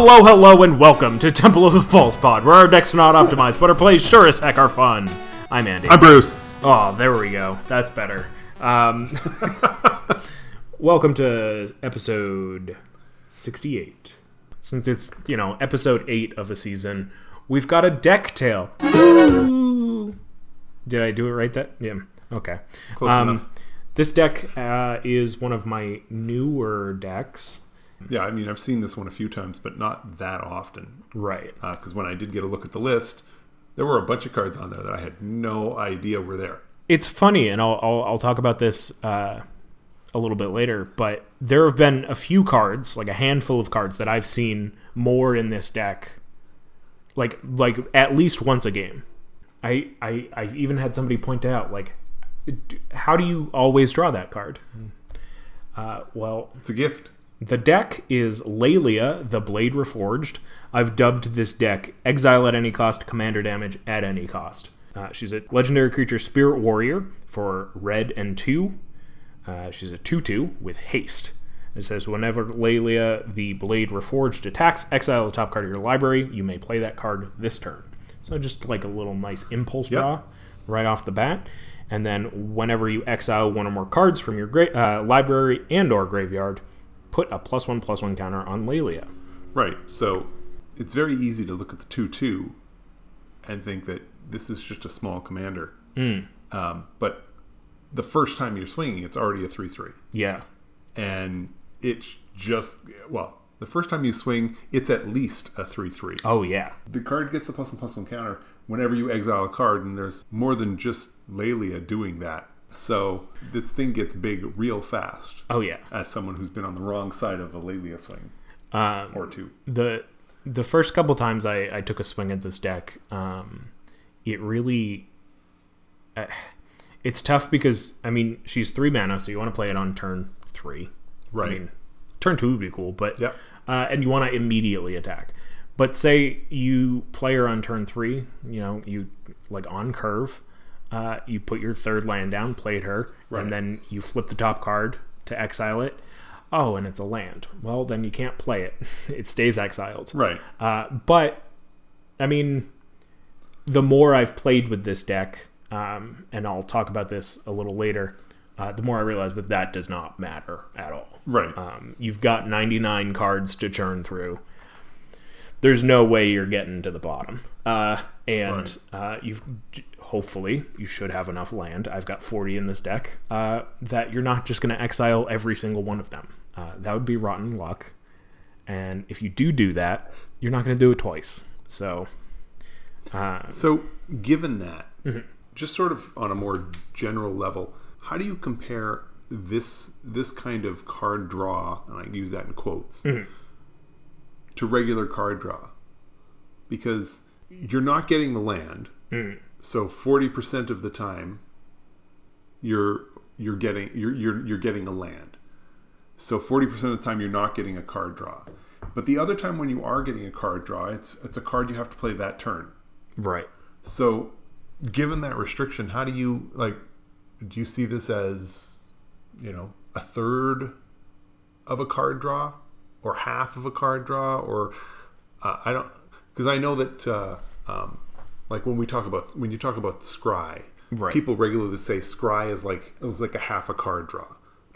Hello, hello, and welcome to Temple of the False Pod, where our decks are not optimized, but our plays sure as heck are fun. I'm Andy. I'm Bruce. Oh, there we go. That's better. Um, welcome to episode 68. Since it's, you know, episode 8 of a season, we've got a deck tale. Did I do it right that? Yeah. Okay. Close Um, enough. This deck uh, is one of my newer decks. Yeah, I mean, I've seen this one a few times, but not that often. Right. Because when I did get a look at the list, there were a bunch of cards on there that I had no idea were there. it's funny, and I'll I'll, I'll talk about this uh, a little bit later. But there have been a few cards, like a handful of cards, that I've seen more in this deck, like like at least once a game. I I I've even had somebody point out like, how do you always draw that card? Uh, well, It's a gift. The deck is Laelia, the Blade Reforged. I've dubbed this deck Exile at any cost, Commander damage at any cost. Uh, she's a legendary creature, Spirit Warrior, for red and two. Uh, she's a 2 2 with haste. It says whenever Laelia, the Blade Reforged, attacks, exile the top card of your library. You may play that card this turn. So just like a little nice impulse Yep. draw right off the bat. And then whenever you exile one or more cards from your gra- uh, library and or graveyard, put a plus one plus one counter on Laelia. Right. So it's very easy to look at the 2 2 and think that this is just a small commander. Um, but the first time you're swinging, it's already a 3 3. Yeah. And it's just, well, the first time you swing, it's at least a 3 3. Oh yeah. The card gets the plus one plus one counter whenever you exile a card, and there's more than just Laelia doing that. So this thing gets big real fast Oh yeah. as someone who's been on the wrong side of a Laelia swing Um, or two. the the first couple times I, I took a swing at this deck, um, it really uh, it's tough because I mean she's three mana, so you want to play it on turn three. Right. I mean, turn two would be cool, but Yep. uh, and you want to immediately attack. But say you play her on turn three, you know, you like on curve, uh, you put your third land down, played her, Right. and then you flip the top card to exile it. Oh, and it's a land. Well, then you can't play it. it stays exiled. Right. Uh, but I mean, the more I've played with this deck, um, and I'll talk about this a little later, uh, the more I realize that that does not matter at all. Right. Um, you've got 99 cards to churn through. There's no way you're getting to the bottom. Uh, and uh, you've hopefully you should have enough land. I've got 40 in this deck uh, that you're not just going to exile every single one of them. Uh, that would be rotten luck. And if you do do that, you're not going to do it twice. So, uh, so given that, Mm-hmm. just sort of on a more general level, how do you compare this this kind of card draw, and I use that in quotes, Mm-hmm. To regular card draw? Because you're not getting the land, Mm. so forty percent of the time, you're you're getting you're you're, you're getting a land. So forty percent of the time, you're not getting a card draw. But the other time when you are getting a card draw, it's it's a card you have to play that turn. right. So, given that restriction, how do you like? Do you see this as, you know, a third of a card draw, or half of a card draw, or uh, I don't because I know that uh, um, like when we talk about when you talk about scry, Right. people regularly say scry is like is like a half a card draw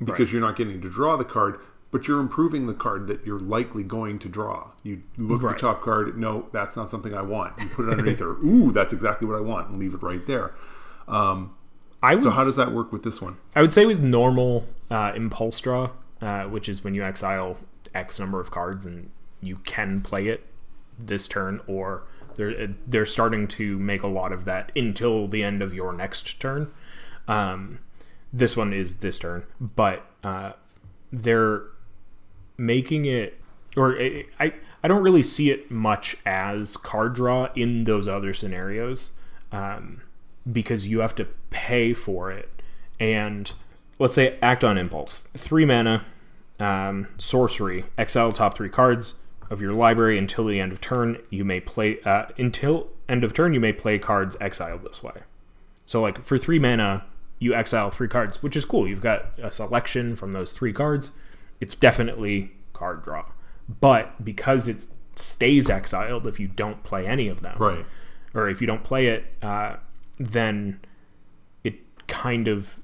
because you're not getting to draw the card. But you're improving the card that you're likely going to draw. You look at the top card. No, that's not something I want. You put it underneath or Ooh, that's exactly what I want, and leave it right there. I would So how does that work with this one? I would say with normal uh, impulse draw, uh, which is when you exile X number of cards and you can play it this turn, or they're they're starting to make a lot of that until the end of your next turn. Um, this one is this turn, but uh, they're making it, or I I- I don't really see it much as card draw in those other scenarios. Um, because you have to pay for it. And let's say act on impulse. Three mana, um, sorcery, exile top three cards of your library until the end of turn. You may play uh, until end of turn. You may play cards exiled this way. So like for three mana, you exile three cards, which is cool. You've got a selection from those three cards. It's definitely card draw. But because it stays exiled if you don't play any of them. Right. Or if you don't play it, uh, then it kind of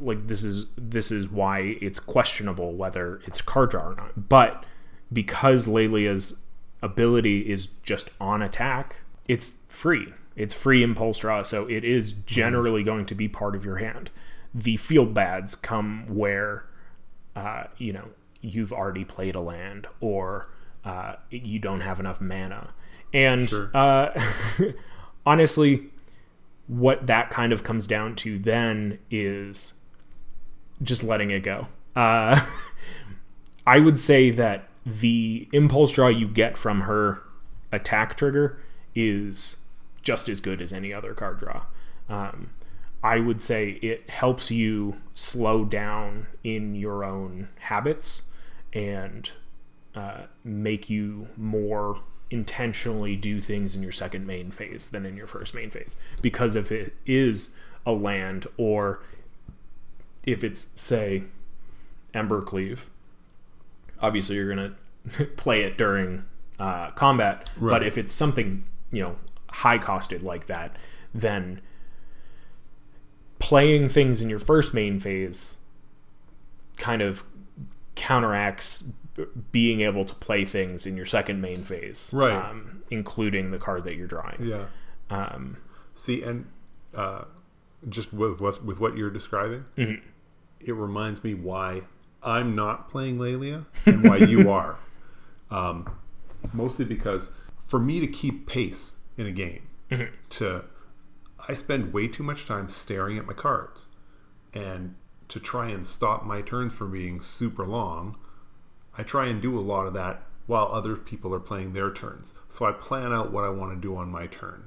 like this is this is why it's questionable whether it's card draw or not. But because Laelia's ability is just on attack, it's free. It's free impulse draw, so it is generally going to be part of your hand. The field bads come where uh, you know you've already played a land or uh, you don't have enough mana, and Sure. uh, honestly, what that kind of comes down to then is just letting it go. Uh, I would say that the impulse draw you get from her attack trigger is just as good as any other card draw. Um, I would say it helps you slow down in your own habits and uh, make you more intentionally do things in your second main phase than in your first main phase. Because if it is a land or if it's, say, Embercleave, obviously you're going to play it during uh, combat. But if it's something, you know, high costed like that, then playing things in your first main phase kind of counteracts being able to play things in your second main phase, Right. Um, including the card that you're drawing. Yeah. Um, See, and uh, just with, with with what you're describing, Mhm. it reminds me why I'm not playing Laelia and why you are. Um, mostly because for me to keep pace in a game, to I spend way too much time staring at my cards, and to try and stop my turns from being super long, I try and do a lot of that while other people are playing their turns. So I plan out what I want to do on my turn.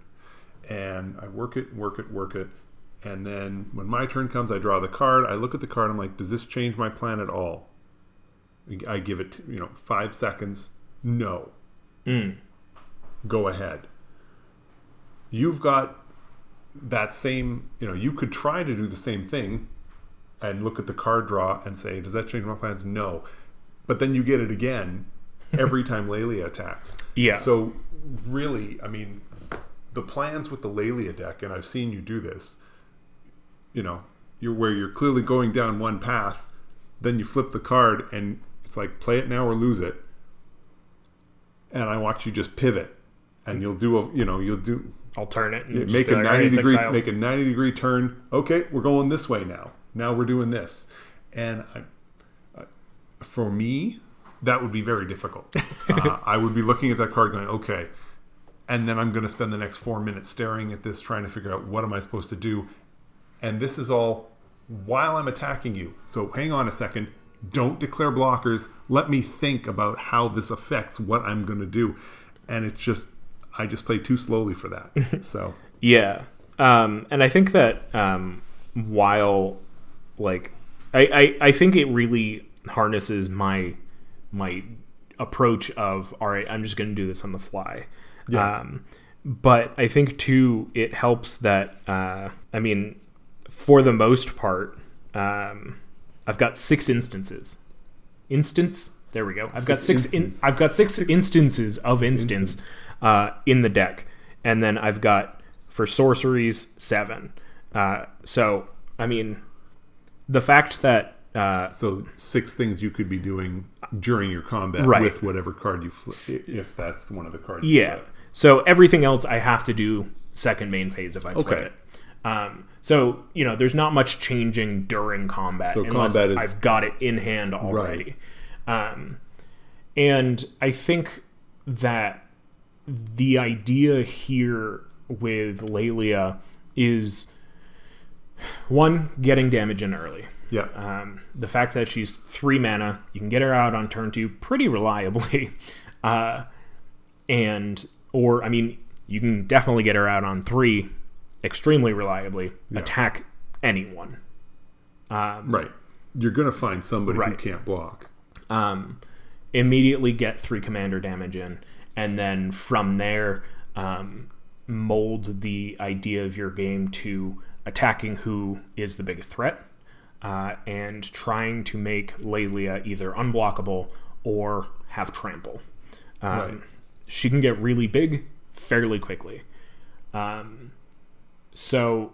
And I work it, work it, work it. And then when my turn comes, I draw the card. I look at the card. I'm like, does this change my plan at all? I give it, you know, five seconds. No. mm, Go ahead. You've got that same, you know, you could try to do the same thing and look at the card draw and say, does that change my plans? No. But then you get it again every time Laelia attacks. Yeah. So really, I mean, the plans with the Laelia deck, and I've seen you do this, you know, you're where you're clearly going down one path, then you flip the card and it's like play it now or lose it. And I watch you just pivot and you'll do a you know, you'll do alternate. and yeah, just make a like, 90 degree exiled." make a 90 degree turn okay we're going this way now now we're doing this and I, for me that would be very difficult. Uh, i would be looking at that card going okay and then i'm going to spend the next four minutes staring at this trying to figure out what am i supposed to do. And this is all while i'm attacking you. So hang on a second. Don't declare blockers. Let me think about how this affects what i'm going to do. And it's just i just play too slowly for that. So. Yeah. Um, and I think that um, while like I, I, I think it really harnesses my my approach of all right, I'm just gonna do this on the fly. Yeah. Um, but I think too it helps that uh, I mean, for the most part, um, I've got six instances. Instance. There we go. I've got Six six. In. I've got six instances of instance, Instance. Uh, in the deck, and then I've got for sorceries seven. Uh, so I mean, the fact that uh, So six things you could be doing during your combat Right. with whatever card you flip, if that's one of the cards. you Yeah. So everything else I have to do second main phase if I flip Okay. it. Um, so you know, there's not much changing during combat So unless combat is- I've got it in hand already. Um, and I think that the idea here with Laelia is one getting damage in early. Yeah. Um, the fact that she's three mana, you can get her out on turn two pretty reliably, uh, and or I mean, you can definitely get her out on three extremely reliably. Attack anyone. Um, right. You're going to find somebody who can't block. um, immediately get three commander damage in, and then from there, um, mold the idea of your game to attacking who is the biggest threat, uh, and trying to make Lelia either unblockable or have trample. Um, Right. she can get really big fairly quickly. Um, so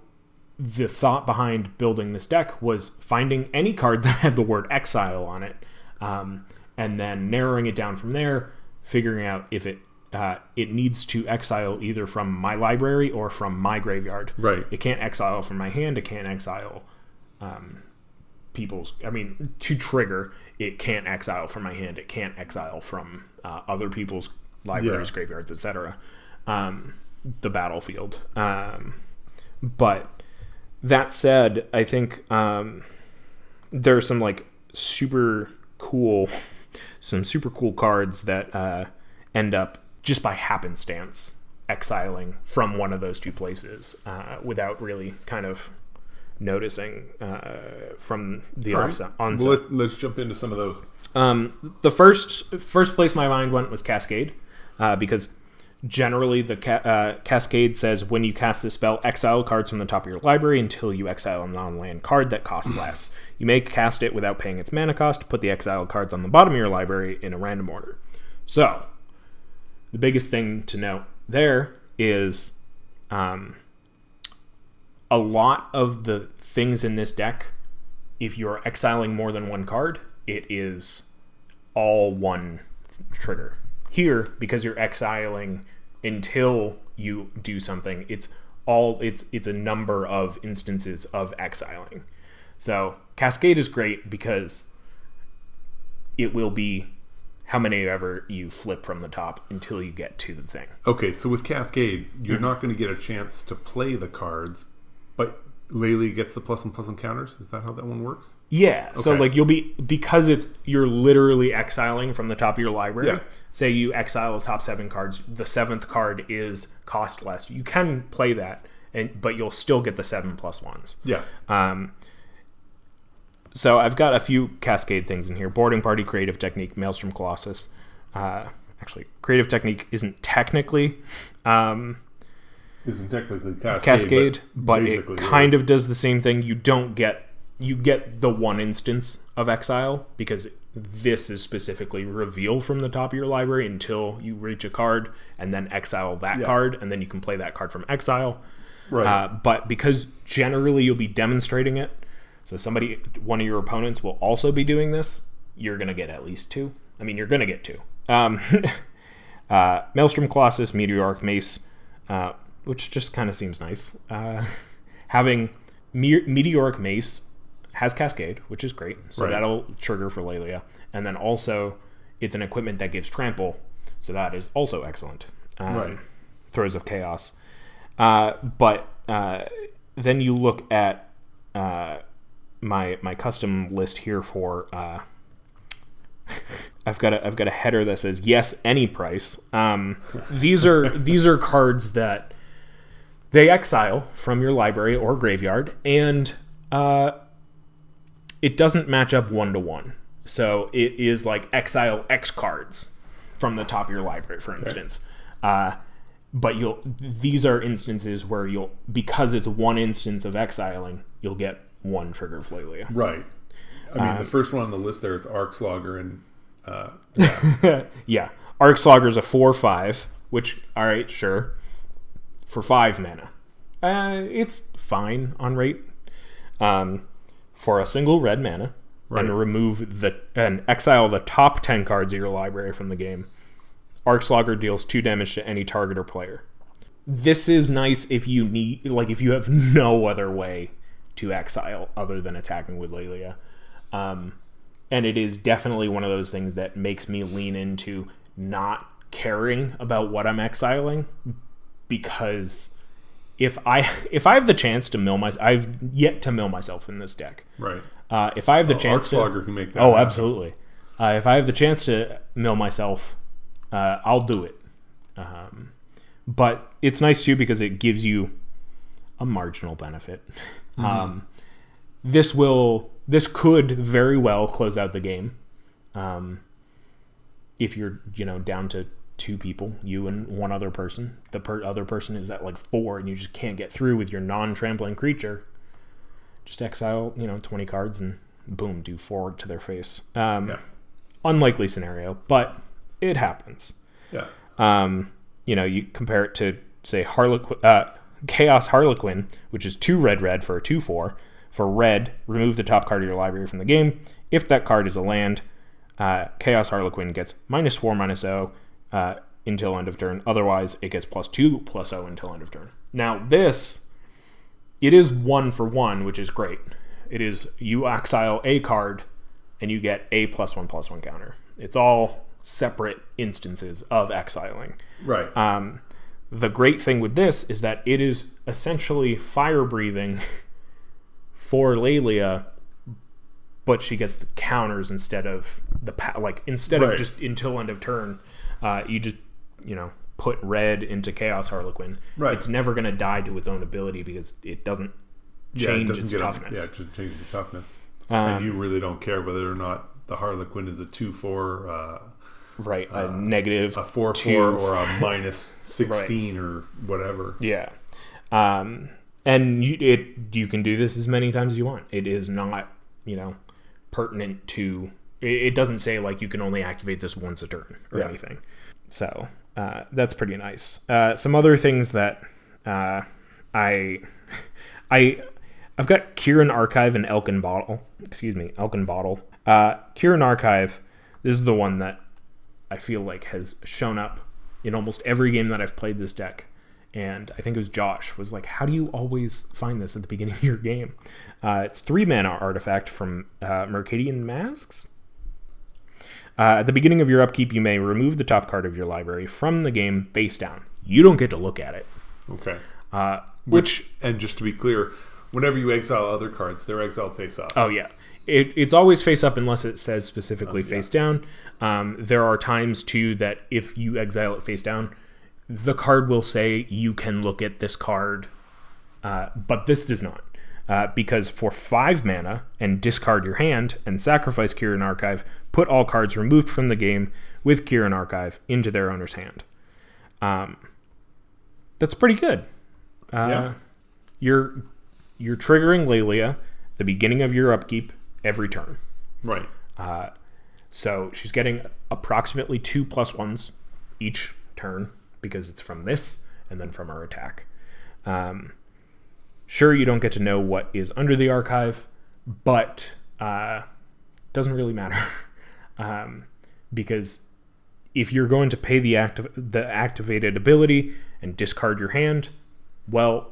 the thought behind building this deck was finding any card that had the word exile on it, um, and then narrowing it down from there, figuring out if it uh, it needs to exile either from my library or from my graveyard. Right. It can't exile from my hand. It can't exile um, people's. I mean, to trigger, it can't exile from my hand. It can't exile from uh, other people's libraries, Yeah. graveyards, etc. Um, the battlefield. Um, but that said, I think um, there are some like super cool, some super cool cards that uh, end up just by happenstance exiling from one of those two places uh, without really kind of noticing uh, from the All right. offset, onset. Well, let, let's jump into some of those. Um, the first first place my mind went was Cascade, uh, because generally the ca- uh, Cascade says when you cast this spell, exile cards from the top of your library until you exile a non-land card that costs less. You may cast it without paying its mana cost. Put the exiled cards on the bottom of your library in a random order. So, the biggest thing to note there is um, a lot of the things in this deck if you're exiling more than one card, it is all one trigger. Here, because you're exiling until you do something, it's all it's it's a number of instances of exiling. So Cascade is great because it will be how many ever you flip from the top until you get to the thing. Okay, so with Cascade, Mm-hmm. you're not going to get a chance to play the cards, Laylee gets the plus and plus and counters. Is that how that one works? Yeah. So like you'll be because it's you're literally exiling from the top of your library. Yeah. Say you exile the top seven cards, the seventh card is cost less. You can play that, and but you'll still get the seven plus ones. Yeah. Um, so I've got a few cascade things in here: boarding party, creative technique, maelstrom colossus. Uh, actually, creative technique isn't technically um, Isn't technically Cascade, cascade, but, it kind is. of does the same thing. You don't get you get the one instance of exile because this is specifically reveal from the top of your library until you reach a card and then exile that Yeah. card and then you can play that card from exile. Right. Uh, but because generally you'll be demonstrating it, so somebody, one of your opponents will also be doing this. You're gonna get at least two. I mean, you're gonna get two. Um, uh, Maelstrom Colossus, Meteoric Mace, uh, which just kind of seems nice. Uh, having Me- Meteoric Mace has Cascade, which is great, so Right. that'll trigger for Laelia, and then also it's an equipment that gives Trample, so that is also excellent. Um, Right. Throes of Chaos. Uh, but uh, then you look at uh, my my custom list here for. Uh, I've got a I've got a header that says yes any price. Um, these are these are cards that they exile from your library or graveyard, and uh, it doesn't match up one to one. So it is like exile X cards from the top of your library, for instance. Uh, but you'll these are instances where you'll because it's one instance of exiling, you'll get one trigger of Laelia. right. I mean, Um, the first one on the list there is Arc Slogger, and uh, yeah, yeah, Arc Slogger's a four five, which all right, sure, for five mana, uh, it's fine on rate. Um, for a single red mana, Right. and remove the and exile the top ten cards of your library from the game. Arc Slogger deals two damage to any target or player. This is nice if you need, like, if you have no other way to exile other than attacking with Laelia. Um, and it is definitely one of those things that makes me lean into not caring about what I'm exiling because if I if I have the chance to mill myself, I've yet to mill myself in this deck. right. Uh, if I have the Arc chance to, can make that. oh, happen. absolutely. Uh, if I have the chance to mill myself, uh, I'll do it. Um, but it's nice too because it gives you a marginal benefit. Um, this will this could very well close out the game. Um, if you're you know down to two people, you and one other person, the per- other person is at like four, and you just can't get through with your non-trampling creature. Just exile, you know, twenty cards and boom, do four to their face. Um, Yeah. Unlikely scenario, but it happens. Yeah. Um, you know, you compare it to say Harlequin, uh, Chaos Harlequin, which is two red red for a two four. For red, remove the top card of your library from the game. If that card is a land, uh, Chaos Harlequin gets minus four minus zero uh, until end of turn. Otherwise, it gets plus two plus zero until end of turn. Now this, it is one for one, which is great. It is you exile a card, and you get a plus one plus one counter. It's all separate instances of exiling. Right. Um, the great thing with this is that it is essentially fire breathing for Laelia, but she gets the counters instead of the pa- like instead Right. of just until end of turn, uh, you just you know put red into Chaos Harlequin. Right. It's never going to die to its own ability because it doesn't Yeah, it change doesn't its toughness. yeah, it just changes the toughness. Um, and you really don't care whether or not the Harlequin is a two four, uh, right, a negative a four two. four, or a minus sixteen or whatever. Yeah. Um, and you it you can do this as many times as you want. It is not, you know, pertinent to it, doesn't say like you can only activate this once a turn or Yeah. anything. So, uh, that's pretty nice. Uh, some other things that uh, I I I've got Kyren Archive and Elkin Bottle. Excuse me, Elkin Bottle. Uh, Kyren Archive. This is the one that I feel like has shown up in almost every game that I've played this deck. And I think it was Josh was like, "How do you always find this at the beginning of your game?" Uh, it's three mana artifact from uh, Mercadian Masks. Uh, at the beginning of your upkeep, you may remove the top card of your library from the game face down. You don't get to look at it. Okay. Uh, which And just to be clear, whenever you exile other cards, they're exiled face up. Oh yeah, it, it's always face up unless it says specifically face down. Um, there are times too that if you exile it face down, the card will say you can look at this card, uh, but this does not. Uh, because for five mana and discard your hand and sacrifice Kyren Archive, put all cards removed from the game with Kyren Archive into their owner's hand. Um, that's pretty good. Uh, Yeah. You're you're triggering Laelia the beginning of your upkeep every turn. Right. Uh, so she's getting approximately two plus ones each turn because it's from this and then from her attack. Um, sure, you don't get to know what is under the archive, but uh, doesn't really matter um, because if you're going to pay the active the activated ability and discard your hand, well,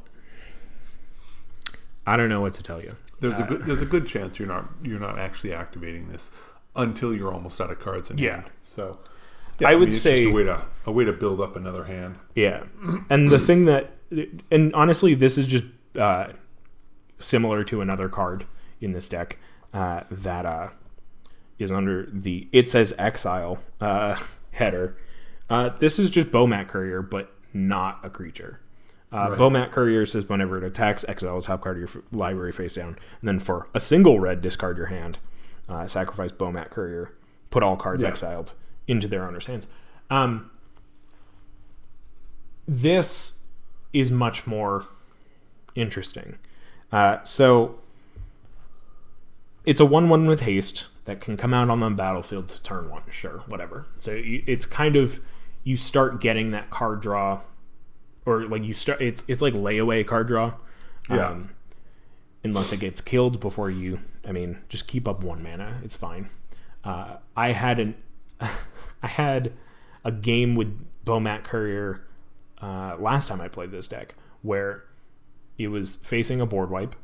I don't know what to tell you. There's Uh, a good there's a good chance you're not you're not actually activating this until you're almost out of cards in Yeah. hand. So I would it's say- just a way to a way to build up another hand. Yeah, and the thing that, and honestly, this is just uh, similar to another card in this deck uh, that uh, is under the it says exile uh, header. Uh, this is just Bomat Courier, but not a creature. Uh, Right. Bomat Courier says whenever it attacks, exile the top card of your f- library face down, and then for a single red, discard your hand, uh, sacrifice Bomat Courier, put all cards Yeah. exiled into their owner's hands. Um, this is much more interesting. Uh, so it's a one-one with haste that can come out on the battlefield to turn one. Sure, whatever. So you, it's kind of you start getting that card draw, or like you start. It's it's like layaway card draw. Yeah. Um, unless it gets killed before you. I mean, just keep up one mana. It's fine. Uh, I had an I had a game with Bomat Courier uh, last time I played this deck where it was facing a board wipe.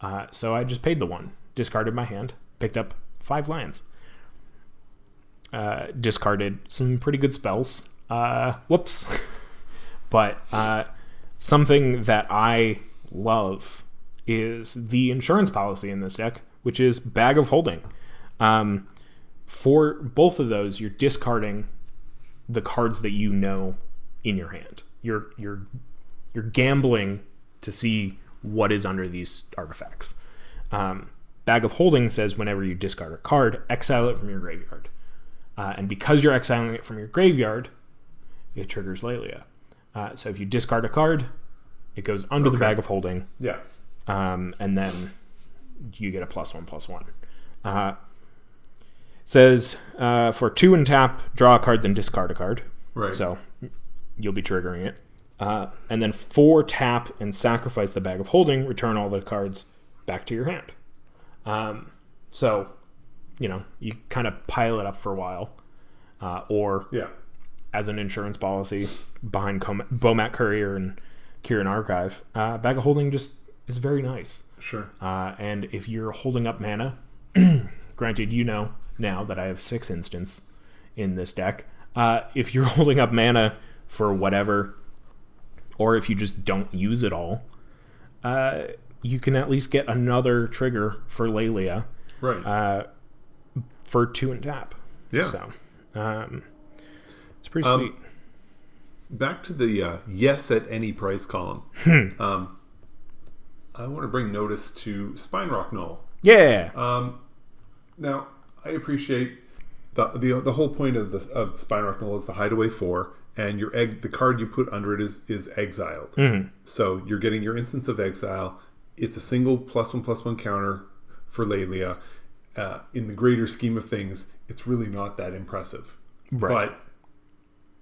Uh, so I just paid the one, discarded my hand, picked up five lands, uh, discarded some pretty good spells. Uh, whoops. but uh, something that I love is the insurance policy in this deck, which is Bag of Holding. Um, for both of those, you're discarding the cards that you know in your hand. You're you're you're gambling to see what is under these artifacts. Um, Bag of Holding says whenever you discard a card, exile it from your graveyard. Uh, and because you're exiling it from your graveyard, it triggers Laelia. Uh, so if you discard a card, it goes under the Bag of Holding, Yeah. um, and then you get a plus one plus one. Uh, says uh, for two and tap, draw a card, then discard a card. Right. So you'll be triggering it. Uh, and then four tap and sacrifice the bag of holding, return all the cards back to your hand. Um, so, you know, you kind of pile it up for a while. Uh, or Yeah. as an insurance policy behind Com- Bomat Courier and Kyren Archive, uh, bag of holding just is very nice. Sure. Uh, and if you're holding up mana, granted, you know now that I have six instants in this deck. Uh, if you're holding up mana for whatever, or if you just don't use it all, uh, you can at least get another trigger for Laelia Right. uh, for two and tap. yeah. So um, it's pretty Um, sweet. Back to the uh, yes at any price column. Hmm. um, I want to bring notice to Spine Rock Knoll. Yeah. Um, now, I appreciate the, the the whole point of the of Spine Rock Knoll is the Hideaway Four, and your egg the card you put under it is is exiled. So you're getting your instance of exile. It's a single plus one plus one counter for Laelia. Uh, in the greater scheme of things, it's really not that impressive. Right. But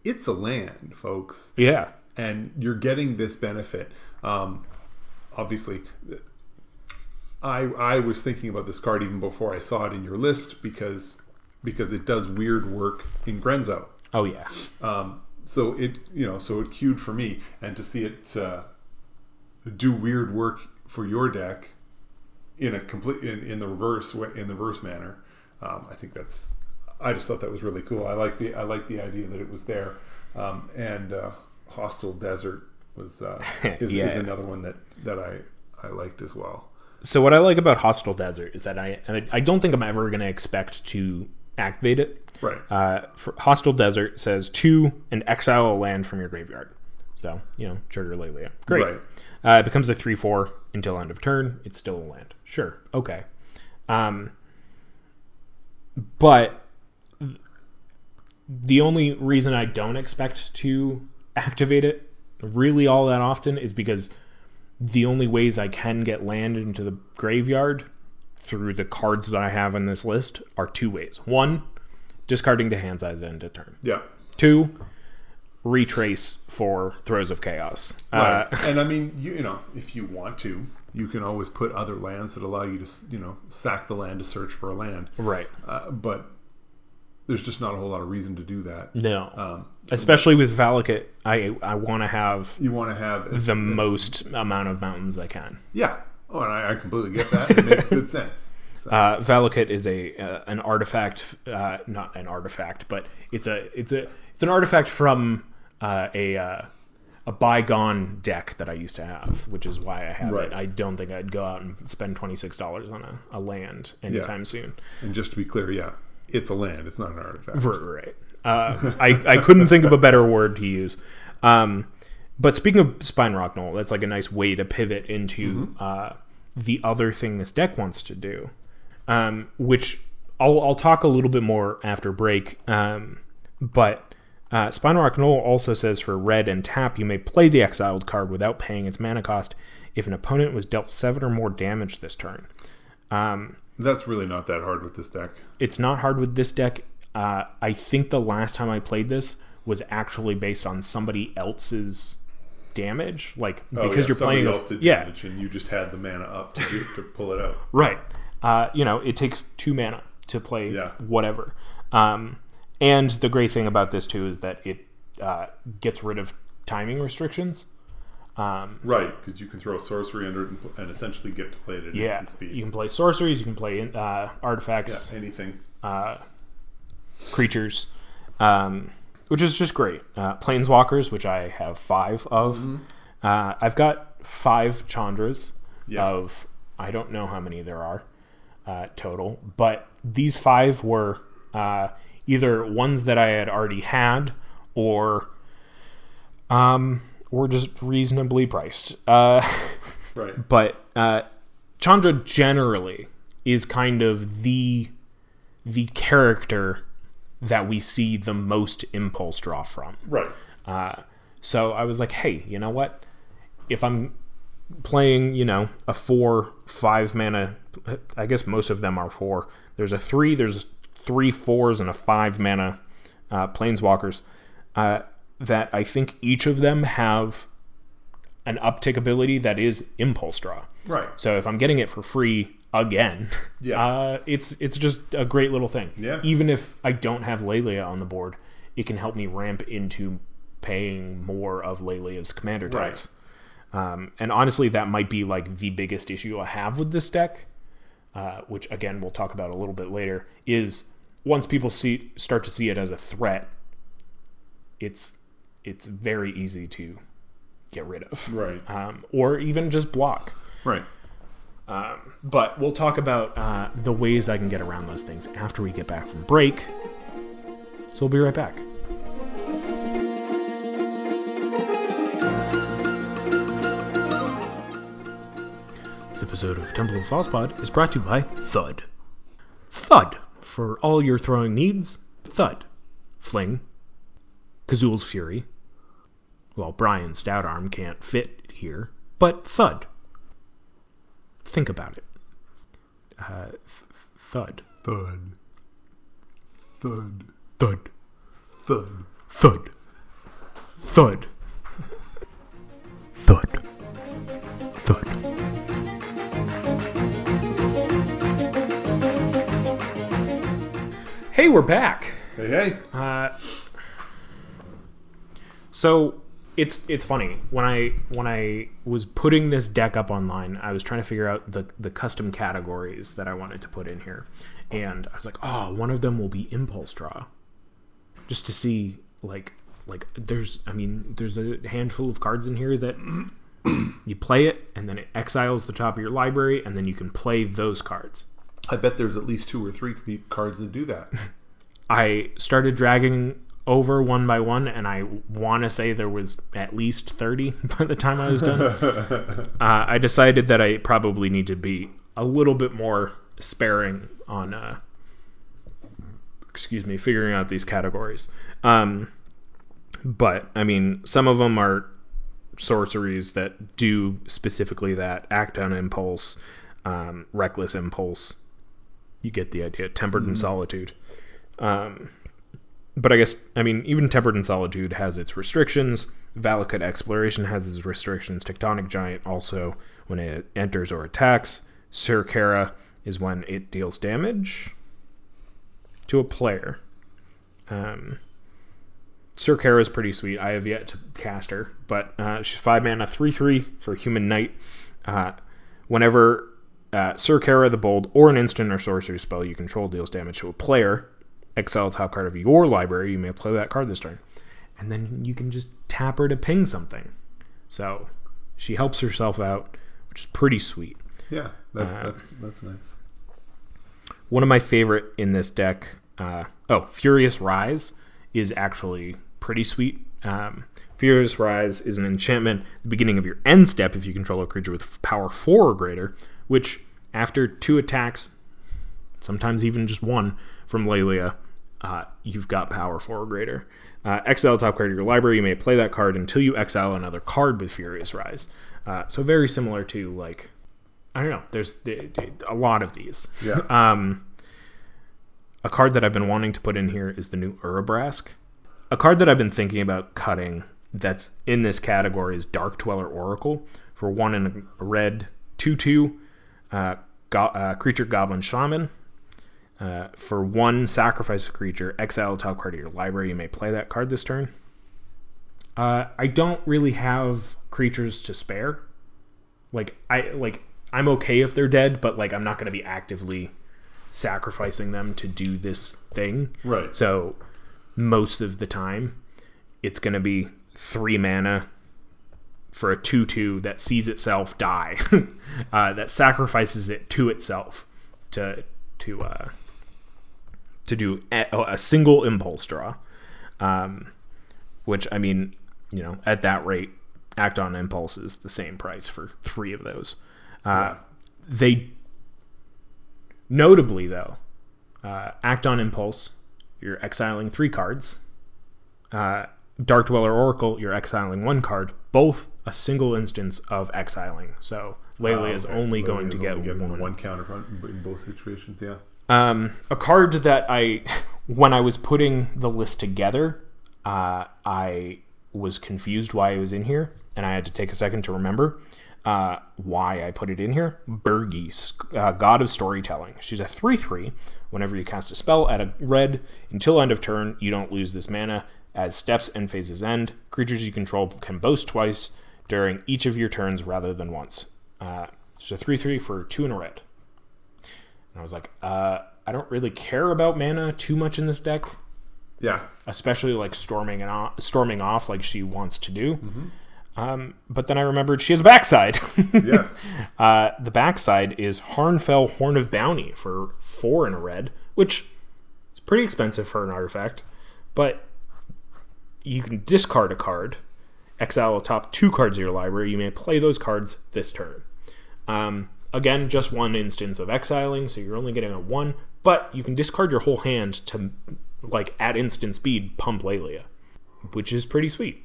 it's a land, folks yeah. and you're getting this benefit. Um, obviously, I I was thinking about this card even before I saw it in your list because because it does weird work in Grenzo. Oh yeah. Um, so it you know so it queued for me, and to see it uh, do weird work for your deck in a complete in, in the reverse in the reverse manner, um, I think that's I just thought that was really cool. I like the I like the idea that it was there, um, and uh, Hostile Desert was uh, is, Yeah. is another one that that I I liked as well. So what I like about Hostile Desert is that I I- I don't think I'm ever going to expect to activate it. Right. Uh, for Hostile Desert says two and exile a land from your graveyard. So you know trigger Laelia. Great. Right. Uh, it becomes a three four until end of turn. It's still a land. Sure. Okay. Um, but the only reason I don't expect to activate it really all that often is because the only ways I can get land into the graveyard through the cards that I have in this list are two ways. One, discarding to hand size end of turn. Yeah. Two, retrace for throes of chaos. Right. Uh, and I mean, you, you know, if you want to, you can always put other lands that allow you to, you know, sack the land to search for a land. right. Uh, but there's just not a whole lot of reason to do that. No. Um, Especially with Valakut, I I want to have you want to have as- the as- most amount of mountains I can. Yeah. Oh, and I, I completely get that. It makes good sense. So, Uh, Valakut is a uh, an artifact, uh, not an artifact, but it's a it's a it's an artifact from uh, a uh, a bygone deck that I used to have, which is why I have Right. it. I don't think I'd go out and spend twenty six dollars on a, a land anytime soon. and just to be clear, yeah, it's a land. It's not an artifact. Right. right. Uh, I I couldn't think of a better word to use. Um, but speaking of Spine Rock Knoll, that's like a nice way to pivot into uh, the other thing this deck wants to do, um, which I'll I'll talk a little bit more after break. Um, but uh, Spine Rock Knoll also says for red and tap, you may play the exiled card without paying its mana cost if an opponent was dealt seven or more damage this turn. Um, That's really not that hard with this deck. it's not hard with this deck. Uh, I think the last time I played this was actually based on somebody else's damage, like Oh, because yeah, you're somebody playing. else did yeah, damage, and you just had the mana up to do, to pull it out. right. Uh, you know, it takes two mana to play Yeah. whatever. Um, and the great thing about this too is that it uh, gets rid of timing restrictions. Um, Right, because you can throw a sorcery under it and, and essentially get to play it at yeah, instant speed. you can play sorceries, you can play uh, yeah, artifacts, anything. uh, creatures, um, which is just great. Uh, planeswalkers, which I have five of. Uh, I've got five Chandras Yeah. of I don't know how many there are uh, total, but these five were uh, either ones that I had already had or um, were just reasonably priced. Uh, Right. but uh, Chandra generally is kind of the the character that we see the most impulse draw from. Right. Uh, so I was like, hey, you know what? If I'm playing, you know, a four, five mana, I guess most of them are four. There's a three, there's three fours, and a five mana uh, planeswalkers. uh, that I think each of them have an uptick ability that is impulse draw. Right. So if I'm getting it for free again, Yeah. uh, it's it's just a great little thing. Yeah. Even if I don't have Laelia on the board, it can help me ramp into paying more of Laelia's commander Right. Um, and honestly, that might be like the biggest issue I have with this deck, uh, which again we'll talk about a little bit later. Is once people see start to see it as a threat, it's it's very easy to get rid of, Right. um, or even just block. Right. But we'll talk about uh, the ways I can get around those things after we get back from break. So we'll be right back. This episode of Temple of False Falspod is brought to you by Thud. Thud for all your throwing needs. Thud. Fling. Kazul's Fury. Well, Brion's Stout Arm can't fit here, but Thud. Think about it. Uh, th- thud. Thud. Thud. Thud. Thud. Thud. Thud. Thud. Thud. Hey, we're back. Hey, hey. Uh, so it's it's funny when I when I was putting this deck up online, I was trying to figure out the the custom categories that I wanted to put in here, and I was like, oh, one of them will be impulse draw, just to see like like there's I mean there's a handful of cards in here that you play it and then it exiles the top of your library and then you can play those cards. I bet there's at least two or three cards that do that. I started dragging over one by one, and I want to say there was at least 30 by the time I was done. uh, I decided that I probably need to be a little bit more sparing on, uh, excuse me, figuring out these categories. Um, but, I mean, some of them are sorceries that do specifically that act on impulse, um, reckless impulse. You get the idea. Tempered in solitude. Um, but I guess I mean even Tempered in Solitude has its restrictions. Valakut Exploration has its restrictions. Tectonic Giant also when it enters or attacks. Sir Kara is when it deals damage to a player. Um, Sir Kara is pretty sweet. I have yet to cast her, but uh, she's five mana, three three for Human Knight. Uh, whenever uh, Sir Kara the Bold or an instant or sorcery spell you control deals damage to a player, exile top card of your library. You may play that card this turn, and then you can just tap her to ping something. So she helps herself out, which is pretty sweet. Yeah, that, that's that's nice. One of my favorite in this deck, uh, oh, Furious Rise is actually pretty sweet. Um, Furious Rise is an enchantment the beginning of your end step if you control a creature with power four or greater, which after two attacks, sometimes even just one from Laelia, uh, you've got power four or greater. Uh, exile top card of your library. You may play that card until you exile another card with Furious Rise. Uh, so very similar to like I don't know. There's the- the- a lot of these. Yeah. Um, a card that I've been wanting to put in here is the new Urabrask. A card that I've been thinking about cutting that's in this category is Dark Dweller Oracle for one in a red two two uh, go- uh, creature Goblin Shaman. Uh, for one sacrifice creature, exile top card of your library. You may play that card this turn. Uh, I don't really have creatures to spare. Like I like I'm okay if they're dead, but like I'm not going to be actively sacrificing them to do this thing. Right. So most of the time, it's going to be three mana for a two-two that sees itself die, uh, that sacrifices it to itself to to uh, to do a, a single impulse draw. Um, which I mean, you know, at that rate, act on impulse is the same price for three of those. Uh, They notably though, uh, act on impulse, you're exiling three cards. Uh, Dark Dweller Oracle, you're exiling one card. Both a single instance of exiling. So Lele is Oh, okay. only Lele going is to get only getting one. one counter front in both situations. Yeah. Um, a card that I, when I was putting the list together, uh, I was confused why it was in here, and I had to take a second to remember uh, why I put it in here. Birgi, uh, God of Storytelling. She's a 3 3. Whenever you cast a spell at a red, until end of turn, you don't lose this mana. As steps and phases end, creatures you control can boast twice during each of your turns rather than once. Uh, she's a 3 3 for 2 and a red. And I was like, uh, I don't really care about mana too much in this deck, Yeah. especially like storming and off, storming off like she wants to do. Mm-hmm. Um, but then I remembered she has a backside. Yes. uh, the backside is Harnfell Horn of Bounty for four in a red, which is pretty expensive for an artifact. But you can discard a card, exile the top two cards of your library. You may play those cards this turn. Um, again, just one instance of exiling, so you're only getting a one. But you can discard your whole hand to, like, at instant speed, pump Laelia, which is pretty sweet.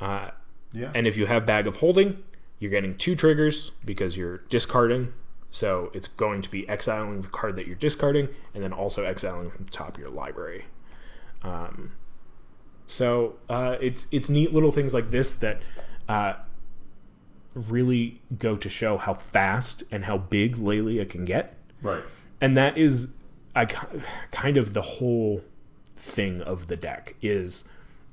Uh, Yeah. and if you have Bag of Holding, you're getting two triggers because you're discarding. So it's going to be exiling the card that you're discarding and then also exiling from the top of your library. Um, so uh, it's it's neat little things like this that uh, really go to show how fast and how big Laelia can get right. and that is I kind of the whole thing of the deck is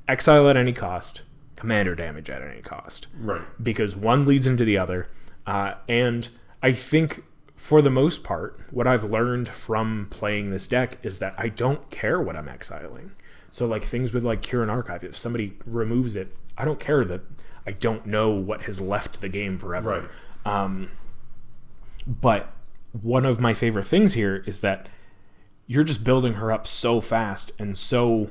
exile at any cost, commander damage at any cost, Right. because one leads into the other. Uh, and I think for the most part, what I've learned from playing this deck is that I don't care what I'm exiling. So like things with like Kyren Archive, if somebody removes it, I don't care that I don't know what has left the game forever. Right. But one of my favorite things here is that you're just building her up so fast and so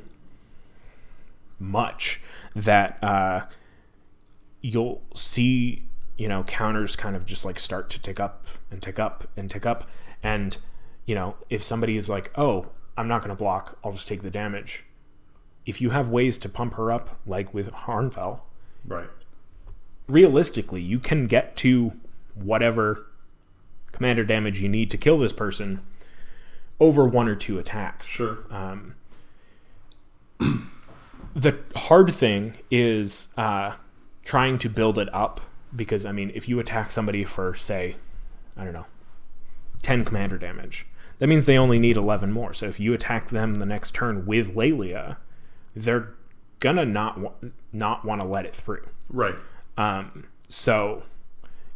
much that uh, you'll see, you know, counters kind of just like start to tick up and tick up and tick up. And, you know, if somebody is like, oh, I'm not going to block, I'll just take the damage. If you have ways to pump her up, like with Harnfell, Right. Realistically, you can get to whatever commander damage you need to kill this person over one or two attacks. Sure. The hard thing is uh, trying to build it up because, I mean, if you attack somebody for, say, I don't know, 10 commander damage, that means they only need 11 more. So if you attack them the next turn with Laelia, they're gonna not wa- not want to let it through. right. Um, so,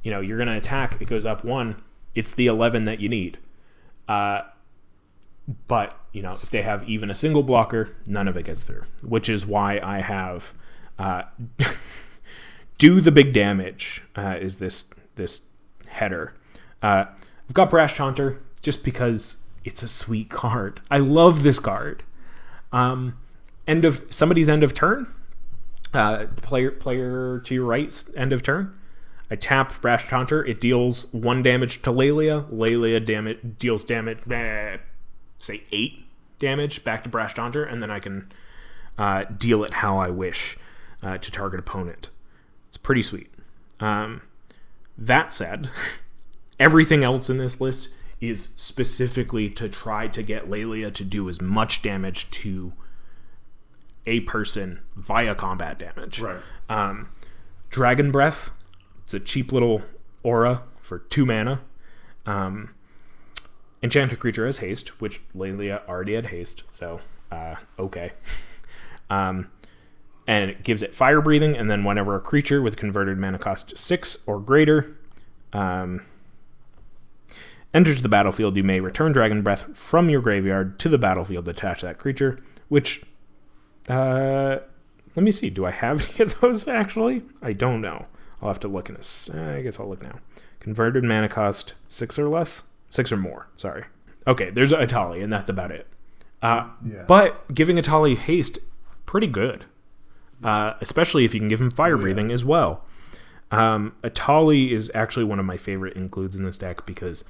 you know, you're going to attack, it goes up one, it's the 11 that you need. Uh, but, you know, if they have even a single blocker, none of it gets through, which is why I have uh, do the big damage uh, is this this header. Uh, I've got Brash Taunter just because it's a sweet card. I love this card. Um, end of somebody's end of turn, uh, player player to your right, end of turn. I tap Brash Taunter. It deals one damage to Laelia. Laelia damage deals damage, eh, say eight damage back to Brash Taunter, and then I can uh, deal it how I wish uh, to target opponent. It's pretty sweet. Um, that said, everything else in this list is specifically to try to get Laelia to do as much damage to a person via combat damage. Right. Um, Dragon Breath. It's a cheap little aura for two mana. Um, enchanted creature has haste, which Laelia already had haste, so uh, okay. Um, and it gives it fire breathing, and then whenever a creature with converted mana cost six or greater um, enters the battlefield, you may return Dragon Breath from your graveyard to the battlefield to attach that creature, which uh, let me see. Do I have any of those actually? I don't know. I'll have to look in a. I guess I'll look now. Converted mana cost six or less, six or more. Sorry. Okay, there's Etali, and that's about it. Uh, Yeah. But giving Etali haste, pretty good. Uh, especially if you can give him fire Oh, yeah. breathing as well. Um, Etali is actually one of my favorite includes in this deck because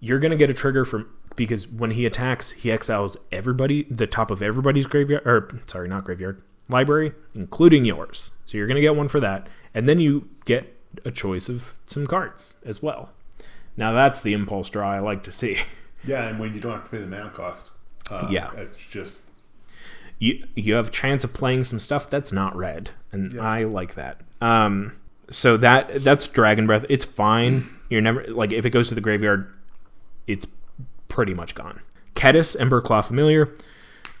you're gonna get a trigger from because when he attacks, he exiles everybody, the top of everybody's graveyard, or sorry, not graveyard, library, including yours. So you're gonna get one for that, and then you get a choice of some cards as well. Now that's the impulse draw I like to see. Yeah, and when you don't have to pay the mana cost. Uh, Yeah. It's just you you have a chance of playing some stuff that's not red, and I like that. Um, so that that's Dragon Breath. It's fine. You're never like if it goes to the graveyard, it's pretty much gone. Kediss, Emberclaw Familiar.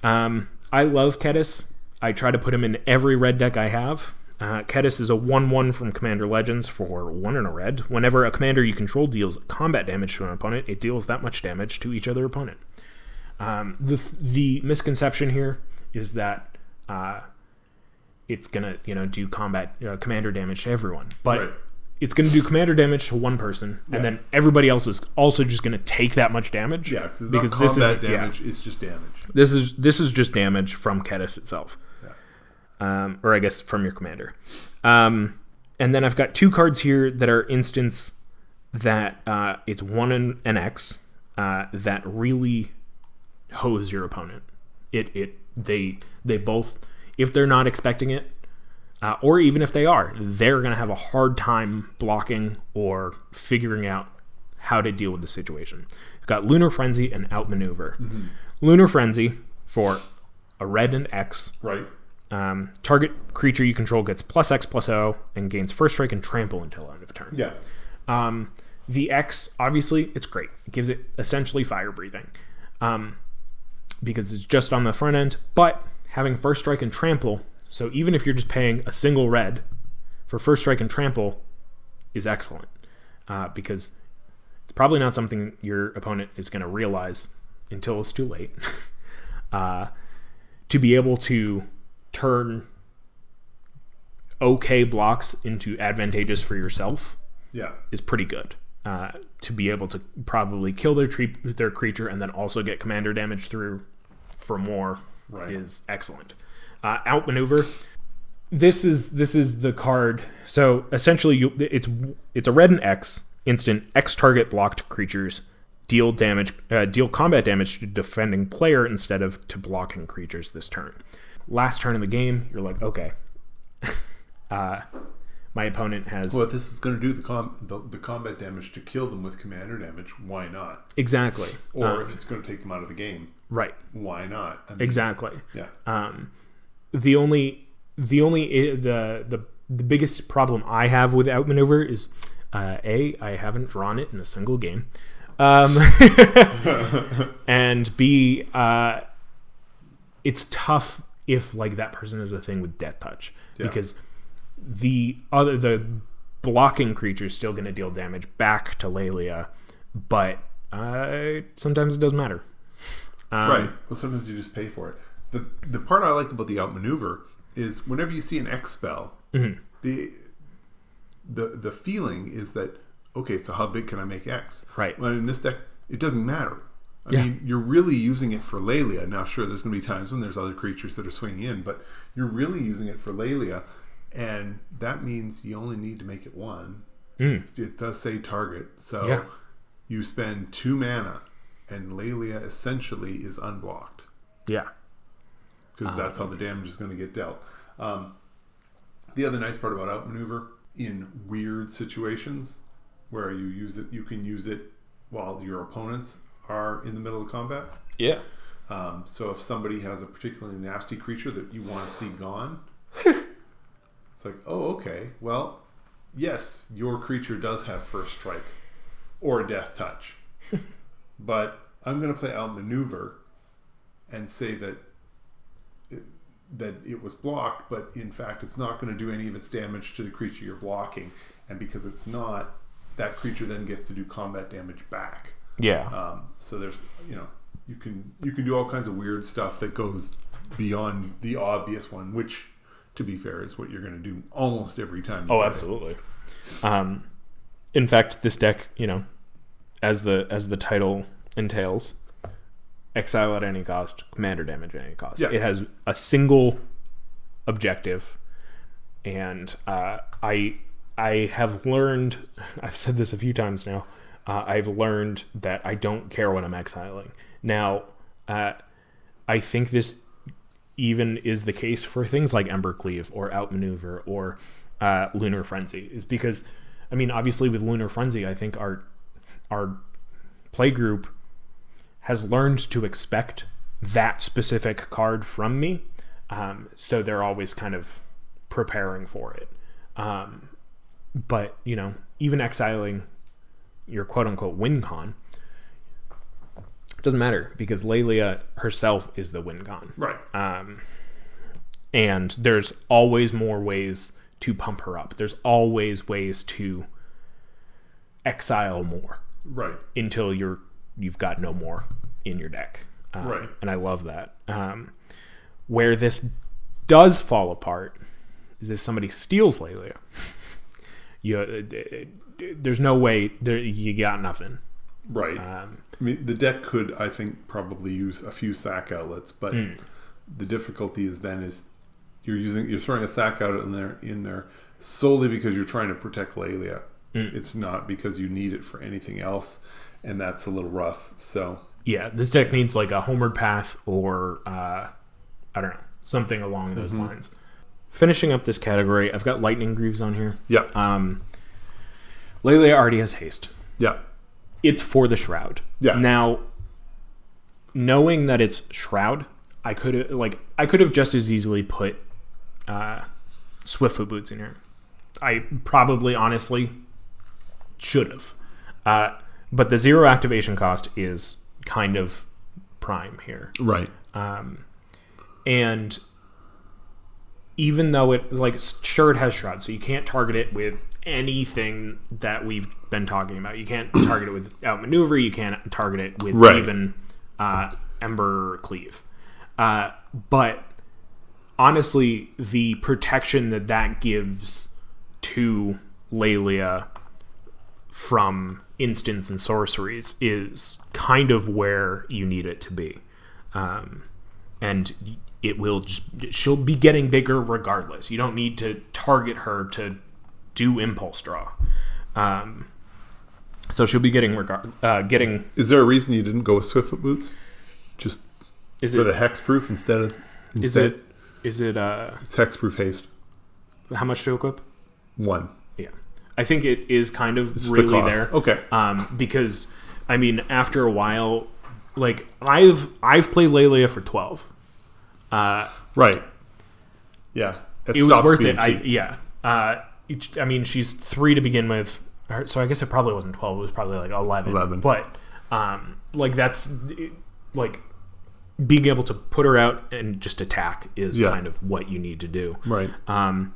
Um, I love Kediss. I try to put him in every red deck I have. Uh, Kediss is a 1 1 from Commander Legends for 1 in a red. Whenever a commander you control deals combat damage to an opponent, it deals that much damage to each other opponent. Um, the, the misconception here is that uh, it's going to you know do combat uh, commander damage to everyone. But Right. It's going to do commander damage to one person, Yeah. and then everybody else is also just going to take that much damage. Yeah, because this is yeah. It's just damage. This is this is just damage from Kediss itself, Yeah. um, or I guess from your commander. Um, and then I've got two cards here that are instants that uh, it's one and an X uh, that really hose your opponent. It it they they both if they're not expecting it, uh, or even if they are, they're gonna have a hard time blocking or figuring out how to deal with the situation. You've got Lunar Frenzy and Outmaneuver. Lunar Frenzy for a red and X. Right. Um, target creature you control gets plus X plus O and gains first strike and trample until end of turn. Yeah. Um, the X, obviously, it's great. It gives it essentially fire breathing um, because it's just on the front end. But having first strike and trample, so even if you're just paying a single red for first strike and trample, is excellent uh, because it's probably not something your opponent is going to realize until it's too late. uh, to be able to turn okay blocks into advantageous for yourself Yeah. is pretty good. Uh, to be able to probably kill their tree, their creature and then also get commander damage through for more Right. is excellent. Uh, outmaneuver. This is this is the card. So essentially, you it's it's a red and X instant X target blocked creatures deal damage uh, deal combat damage to defending player instead of to blocking creatures this turn. Last turn of the game, you're like, okay, uh, my opponent has Well, if this is going to do the, com- the the combat damage to kill them with commander damage, why not? exactly Or Uh, if it's going to take them out of the game, right why not? I mean, exactly. Yeah. Um, the only the only the the the biggest problem I have with outmaneuver is uh, a I haven't drawn it in a single game, um, and b uh, it's tough if like that person is a thing with death touch Yeah. because the other the blocking creature is still going to deal damage back to Laelia, but uh, sometimes it doesn't matter. Um, Right. Well, sometimes you just pay for it. The the part I like about the outmaneuver is whenever you see an X spell, Mm-hmm. the the the feeling is that okay, so how big can I make X? Right. Well, in this deck, it doesn't matter. I Yeah. mean, you're really using it for Laelia. Now, sure, there's going to be times when there's other creatures that are swinging in, but you're really using it for Laelia, and that means you only need to make it one. It does say target, so Mm. Yeah. you spend two mana, and Laelia essentially is unblocked Yeah. Because that's how the damage is going to get dealt. Um, the other nice part about outmaneuver in weird situations where you use it, you can use it while your opponents are in the middle of combat. Yeah. Um, so if somebody has a particularly nasty creature that you want to see gone, it's like, oh, okay, well, yes, your creature does have first strike or death touch, but I'm going to play outmaneuver and say that that it was blocked, but in fact, it's not going to do any of its damage to the creature you're blocking, and because it's not, that creature then gets to do combat damage back. Yeah. Um, so there's you know you can you can do all kinds of weird stuff that goes beyond the obvious one, which to be fair is what you're going to do almost every time. You Oh, absolutely. Um, in fact, this deck, you know, as the as the title entails, exile at any cost, commander damage at any cost. Yeah. It has a single objective, and uh, I I have learned. I've said this a few times now. Uh, I've learned that I don't care when I'm exiling. Now, uh, I think this even is the case for things like Embercleave or Outmaneuver or uh, Lunar Frenzy, is because, I mean, obviously with Lunar Frenzy, I think our our play group has learned to expect that specific card from me. Um, so they're always kind of preparing for it. Um, but you know, even exiling your quote unquote win con doesn't matter because Laelia herself is the win con. Right. Um, and there's always more ways to pump her up. There's always ways to exile more right. until you're you've got no more in your deck. Um, Right. And I love that. Um, where this does fall apart is if somebody steals Laelia. you, uh, there's no way there, you got nothing. Right. Um, I mean, the deck could, I think, probably use a few sack outlets, but Hmm. the difficulty is then is you're using you're throwing a sack out in there in there solely because you're trying to protect Laelia. Hmm. It's not because you need it for anything else, and that's a little rough. So yeah, this deck needs like a homeward path or uh, I don't know something along those lines. Finishing up this category, I've got lightning greaves on here. yeah, Um, Laelia already has haste. yeah, It's for the shroud. Yeah. Now, knowing that it's shroud, I could have like I could have just as easily put uh, Swiftfoot boots in here. I probably honestly should have, uh, but the zero activation cost is kind of prime here. right, Um, and even though it like sure it has shroud, so you can't target it with anything that we've been talking about. You can't target it with outmaneuver. You can't target it with Right. even uh, Embercleave. Uh, but honestly, the protection that that gives to Laelia from instants and sorceries is kind of where you need it to be. Um, and it will just, she'll be getting bigger regardless. You don't need to target her to do impulse draw. Um, so she'll be getting regard, uh, getting, Is there a reason you didn't go with Swiftfoot boots? Just is for it, the hexproof instead of is instead it, is it, uh, it's hexproof haste how much to equip? one. I think it is kind of It's really cost. there. Okay. um, because I mean, after a while, like I've I've played Laelia for twelve. Uh, Right. Yeah. it was worth it. I, yeah. Uh, each- I mean, she's three to begin with, so I guess it probably wasn't twelve. It was probably like eleven. 11. But um, like that's like being able to put her out and just attack is Yeah. kind of what you need to do. Right. Um,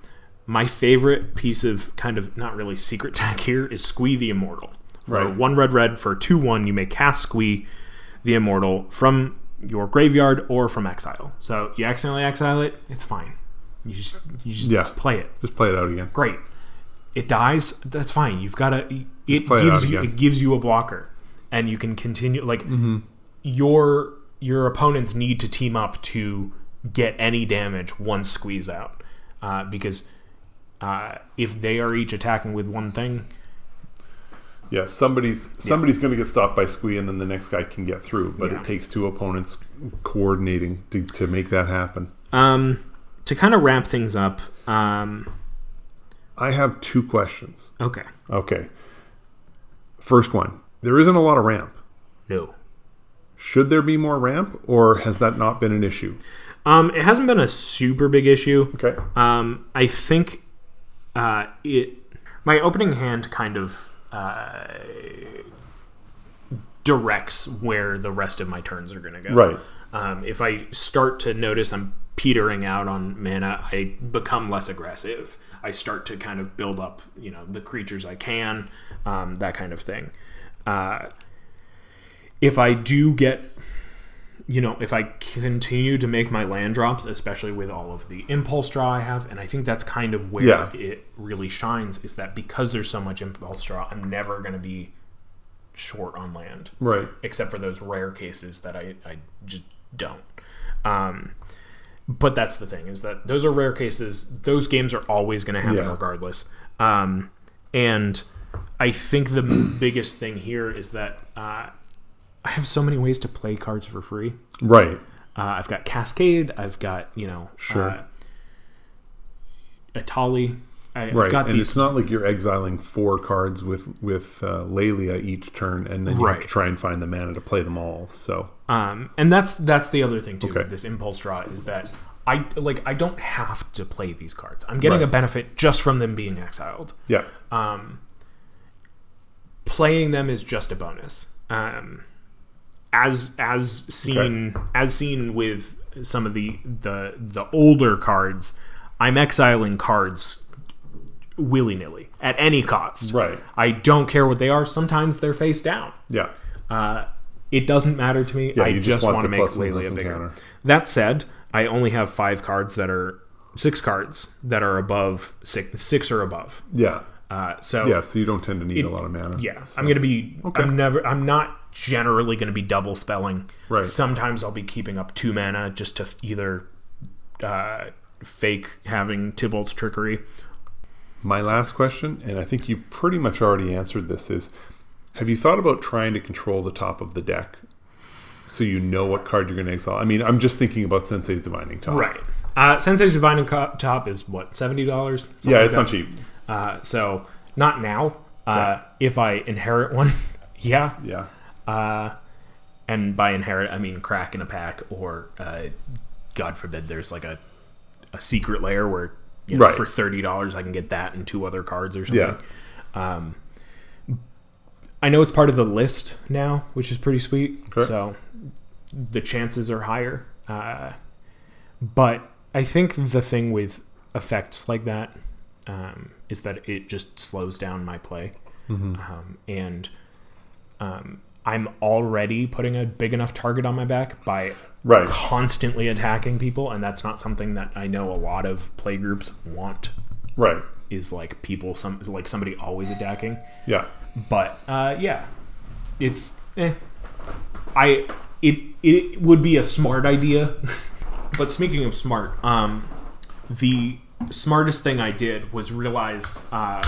my favorite piece of kind of not really secret tech here is Squee the Immortal. Right. one red red for two one, you may cast Squee the Immortal from your graveyard or from exile. So you accidentally exile it, it's fine. You just you just Yeah. play it. Just play it out again. Great. It dies, that's fine. You've got to it it gives out you again. it gives you a blocker and you can continue like Mm-hmm. your your opponents need to team up to get any damage once Squee's out uh, because uh, if they are each attacking with one thing Yeah, somebody's somebody's going to get stopped by Squee, and then the next guy can get through. But Yeah. it takes two opponents coordinating to, to make that happen. um, to kind of wrap things up um, I have two questions. okay Okay. First one: There isn't a lot of ramp. no Should there be more ramp, or has that not been an issue? um, it hasn't been a super big issue Okay. Um, I think uh, it. My opening hand kind of uh, directs where the rest of my turns are going to go. Right. Um, if I start to notice I'm petering out on mana, I become less aggressive. I start to kind of build up, you know, the creatures I can, um, that kind of thing. Uh, if I do get you know, if I continue to make my land drops, especially with all of the impulse draw I have, and I think that's kind of where Yeah. it really shines, is that because there's so much impulse draw, I'm never going to be short on land, Right. except for those rare cases that I, I just don't. Um, but that's the thing is that those are rare cases. Those games are always going to happen Yeah. regardless. Um, and I think the biggest thing here is that uh, I have so many ways to play cards for free. Right. Uh, I've got Cascade. I've got you know Sure. uh, Etali. I, Right. Got and these. it's not like you're exiling four cards with with uh, Laelia each turn, and then you have to try and find the mana to play them all. So Um, and that's that's the other thing too. Okay. with This impulse draw is that I like I don't have to play these cards. I'm getting Right. a benefit just from them being exiled. Yeah. Um, Playing them is just a bonus. Um, as as seen as seen with some of the the the older cards, I'm exiling cards willy nilly at any cost. Right. I don't care what they are. Sometimes they're face down. Yeah. Uh, it doesn't matter to me. Yeah, I just, just want want to make Laelia bigger. encounter. That said, I only have five cards that are six cards that are above six, six or above. Yeah. Uh, so Yeah. So you don't tend to need a lot of mana. yeah, So- I'm gonna be. Okay. I'm never. I'm not generally gonna be double spelling. Right. Sometimes I'll be keeping up two mana just to either uh, fake having Tibalt's Trickery. My last question, and I think you pretty much already answered this, is have you thought about trying to control the top of the deck so you know what card you're going to exile? I mean, I'm just thinking about Sensei's Divining Top. Right. Uh, Sensei's Divine Co- Top is what seventy dollars. Yeah, it's not cheap. Uh, so not now. Uh, If I inherit one, yeah. Yeah. Uh, and by inherit, I mean crack in a pack, or uh, God forbid, there's like a, a secret layer where you know, Right. for thirty dollars I can get that and two other cards or something. Yeah. Um, I know it's part of the list now, which is pretty sweet. Okay. So the chances are higher. Uh, but I think the thing with effects like that um, is that it just slows down my play. Um, and um, I'm already putting a big enough target on my back by Right. constantly attacking people, and that's not something that I know a lot of play groups want. Right. Is like people some like somebody always attacking, Yeah. but uh, yeah, it's eh. I it it would be a smart idea, but speaking of smart, um, the smartest thing I did was realize uh,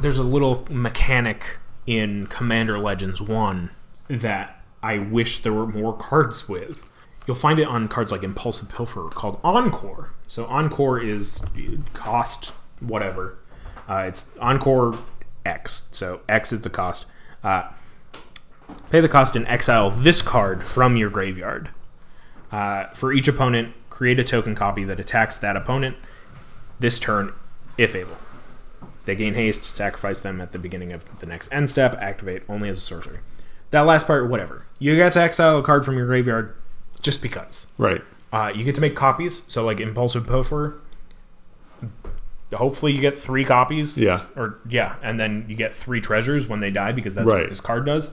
there's a little mechanic in Commander Legends 1 that I wish there were more cards with. You'll find it on cards like Impulsive Pilferer called Encore. So Encore is cost whatever. Uh, it's Encore X. So X is the cost. Uh, pay the cost and exile this card from your graveyard. Uh, for each opponent, create a token copy that attacks that opponent this turn, if able. They gain haste, sacrifice them at the beginning of the next end step, activate only as a sorcery. That last part, whatever. You get to exile a card from your graveyard just because. Right. Uh, you get to make copies, so like Impulsive Pilferer. Hopefully, you get three copies. Yeah. Or, yeah, and then you get three treasures when they die because that's Right. what this card does.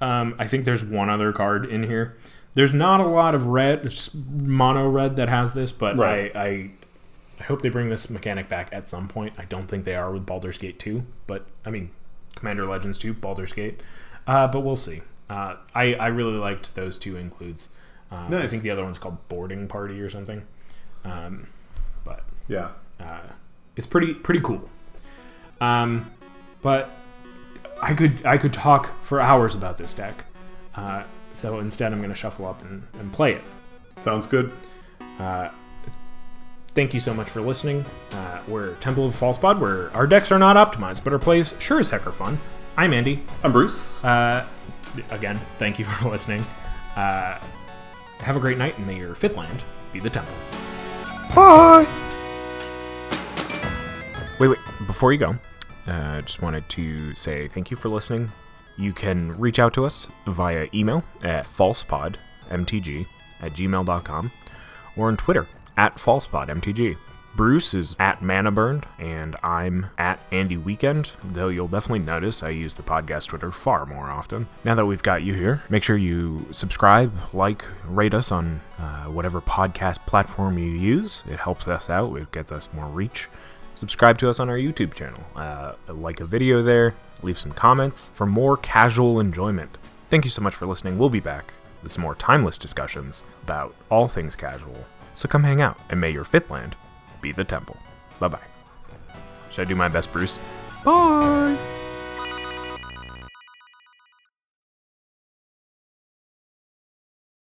Um, I think there's one other card in here. There's not a lot of red, mono red that has this, but Right. I, I I hope they bring this mechanic back at some point. I don't think they are with Baldur's Gate 2, but I mean, Commander Legends 2, Baldur's Gate. Uh, but we'll see. Uh, I, I really liked those two includes. Uh, I think the other one's called Boarding Party or something. Um, but Yeah. uh, it's pretty pretty cool. Um, but I could I could talk for hours about this deck. Uh, so instead, I'm going to shuffle up and, and play it. Sounds good. Thank you so much for listening. Uh, we're Temple of False Pod, where our decks are not optimized, but our plays sure as heck are fun. I'm Andy. I'm Bruce. Uh, again, thank you for listening. Uh, have a great night, and may your fifth land be the temple. Bye. Wait, wait. Before you go, uh, just wanted to say thank you for listening. You can reach out to us via email at falsepodmtg at gmail.com or on Twitter at falsepodmtg. Bruce is at Mana Burned, and I'm at Andy Weekend, though you'll definitely notice I use the podcast Twitter far more often. Now that we've got you here, make sure you subscribe, like, rate us on uh, whatever podcast platform you use. It helps us out, it gets us more reach subscribe to us on our YouTube channel, uh, like a video there, leave some comments for more casual enjoyment. Thank you so much for listening. We'll be back with some more timeless discussions about all things casual. So come hang out, and may your fifth land be the temple. Bye bye. Should I do my best, Bruce? Bye!